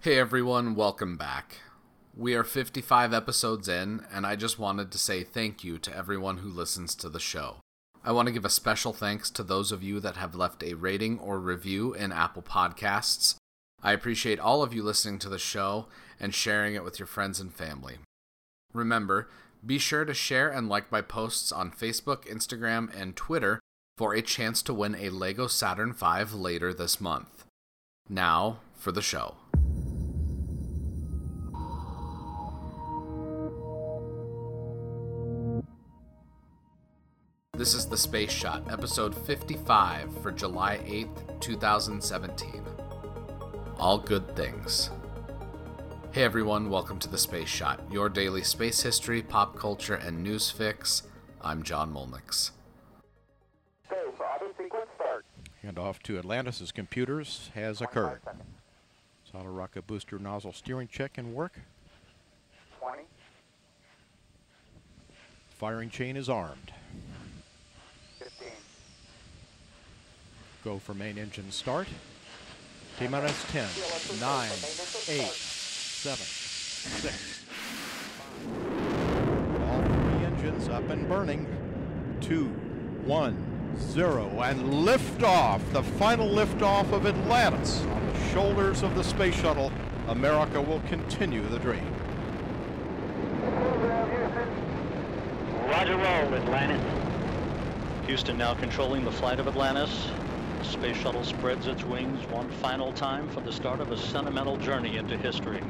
Hey everyone, welcome back. We are 55 episodes in, and I just wanted to say thank you to everyone who listens to the show. I want to give a special thanks to those of you that have left a rating or review in Apple Podcasts. I appreciate all of you listening to the show and sharing it with your friends and family. Remember, be sure to share and like my posts on Facebook, Instagram, and Twitter for a chance to win a LEGO Saturn V later this month. Now, for the show. This is The Space Shot, episode 55 for July 8th, 2017. All good things. Hey everyone, welcome to The Space Shot, your daily space history, pop culture, and news fix. I'm John Molnix. Handoff to Atlantis' computers has occurred. Solid rocket booster nozzle steering check and work. 20, Firing chain is armed. Go for main engine start. T minus 10, 9, 8, 7, 6, 5. All three engines up and burning. 2, 1, 0, and liftoff. The final liftoff of Atlantis on the shoulders of the space shuttle. America will continue the dream. Roger roll, Atlantis. Houston now controlling the flight of Atlantis. Space shuttle spreads its wings one final time for the start of a sentimental journey into history.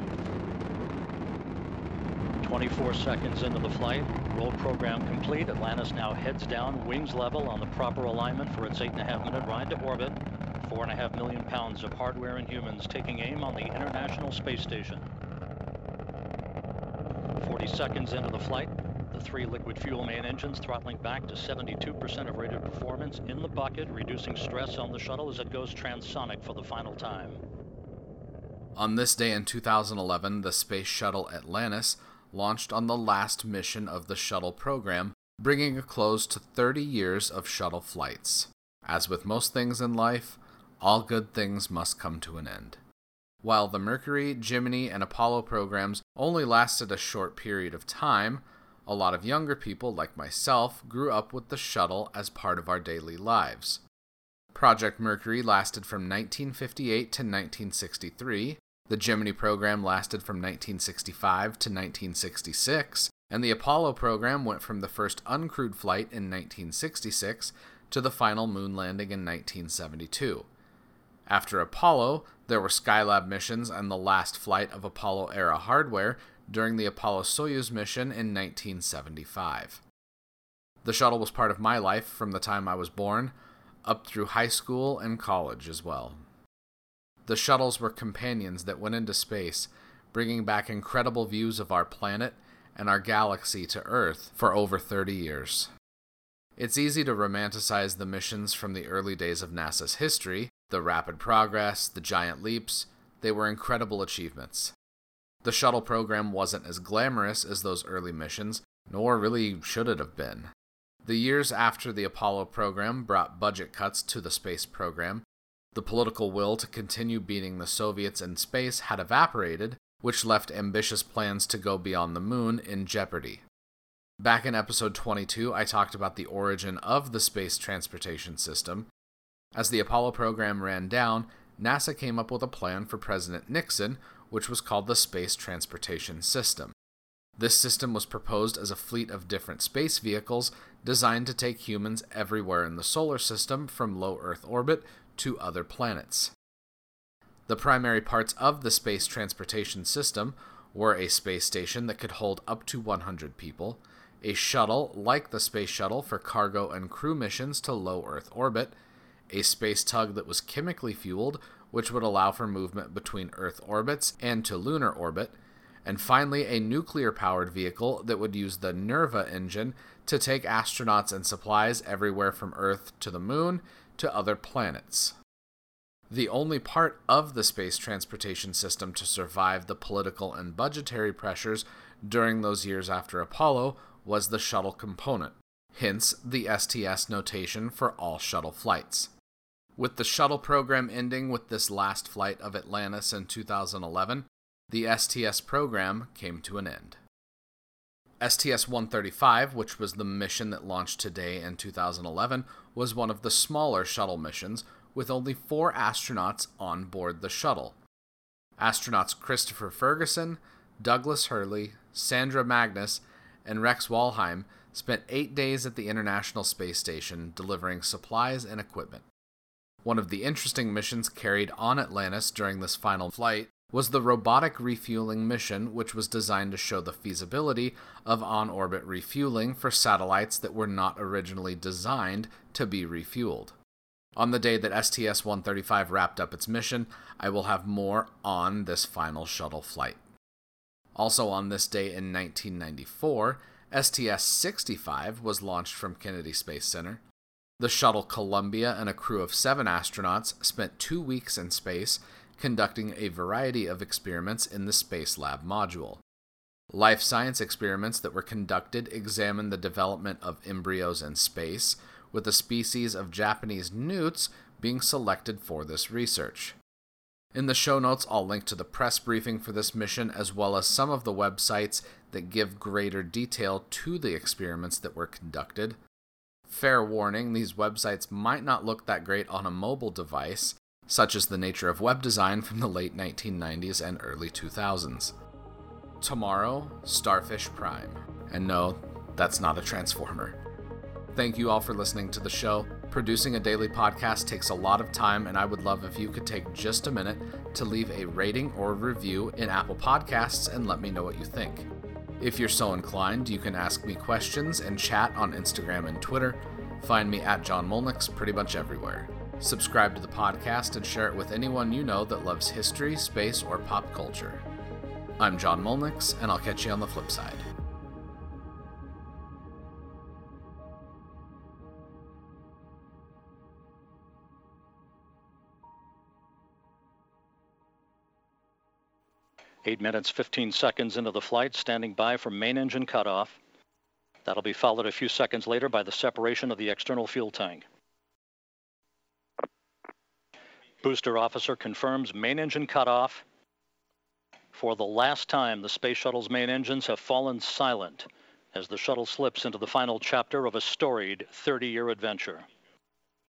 24 seconds into the flight, roll program complete. Atlantis now heads down, wings level on the proper alignment for its eight and a half minute ride to orbit. Four and a half million pounds of hardware and humans taking aim on the International Space Station. 40 seconds into the flight, the three liquid fuel main engines throttling back to 72% of rated performance in the bucket, reducing stress on the shuttle as it goes transonic for the final time. On this day in 2011, the Space Shuttle Atlantis launched on the last mission of the shuttle program, bringing a close to 30 years of shuttle flights. As with most things in life, all good things must come to an end. While the Mercury, Gemini, and Apollo programs only lasted a short period of time, a lot of younger people, like myself, grew up with the shuttle as part of our daily lives. Project Mercury lasted from 1958 to 1963, the Gemini program lasted from 1965 to 1966, and the Apollo program went from the first uncrewed flight in 1966 to the final moon landing in 1972. After Apollo, there were Skylab missions and the last flight of Apollo era hardware during the Apollo Soyuz mission in 1975. The shuttle was part of my life from the time I was born up through high school and college as well. The shuttles were companions that went into space, bringing back incredible views of our planet and our galaxy to Earth for over 30 years. It's easy to romanticize the missions from the early days of NASA's history, the rapid progress, the giant leaps, they were incredible achievements. The shuttle program wasn't as glamorous as those early missions, nor really should it have been. The years after the Apollo program brought budget cuts to the space program, the political will to continue beating the Soviets in space had evaporated, which left ambitious plans to go beyond the moon in jeopardy. Back in episode 22, I talked about the origin of the space transportation system. As the Apollo program ran down, NASA came up with a plan for President Nixon, which was called the Space Transportation System. This system was proposed as a fleet of different space vehicles designed to take humans everywhere in the solar system from low Earth orbit to other planets. The primary parts of the space transportation system were a space station that could hold up to 100 people, a shuttle like the Space Shuttle for cargo and crew missions to low Earth orbit, a space tug that was chemically fueled, which would allow for movement between Earth orbits and to lunar orbit, and finally a nuclear powered vehicle that would use the Nerva engine to take astronauts and supplies everywhere from Earth to the Moon to other planets. The only part of the space transportation system to survive the political and budgetary pressures during those years after Apollo was the shuttle component, hence the STS notation for all shuttle flights. With the shuttle program ending with this last flight of Atlantis in 2011, the STS program came to an end. STS 135, which was the mission that launched today in 2011, was one of the smaller shuttle missions with only four astronauts on board the shuttle. Astronauts Christopher Ferguson, Douglas Hurley, Sandra Magnus, and Rex Walheim spent eight days at the International Space Station delivering supplies and equipment. One of the interesting missions carried on Atlantis during this final flight was the robotic refueling mission, which was designed to show the feasibility of on orbit refueling for satellites that were not originally designed to be refueled. On the day that STS 135 wrapped up its mission, I will have more on this final shuttle flight. Also, on this day in 1994, STS 65 was launched from Kennedy Space Center. The shuttle Columbia and a crew of seven astronauts spent two weeks in space conducting a variety of experiments in the Space Lab module. Life science experiments that were conducted examined the development of embryos in space, with a species of Japanese newts being selected for this research. In the show notes, I'll link to the press briefing for this mission as well as some of the websites that give greater detail to the experiments that were conducted. Fair warning, these websites might not look that great on a mobile device, such as the nature of web design from the late 1990s and early 2000s. Tomorrow, Starfish Prime. And no, that's not a Transformer. Thank you all for listening to the show. Producing a daily podcast takes a lot of time, and I would love if you could take just a minute to leave a rating or review in Apple Podcasts and let me know what you think. If you're so inclined, you can ask me questions and chat on Instagram and Twitter. Find me at John Molnix pretty much everywhere. Subscribe to the podcast and share it with anyone you know that loves history, space, or pop culture. I'm John Molnix, and I'll catch you on the flip side. Eight minutes, 15 seconds into the flight, standing by for main engine cutoff. That'll be followed a few seconds later by the separation of the external fuel tank. Booster officer confirms main engine cutoff. For the last time, the space shuttle's main engines have fallen silent as the shuttle slips into the final chapter of a storied 30 year adventure.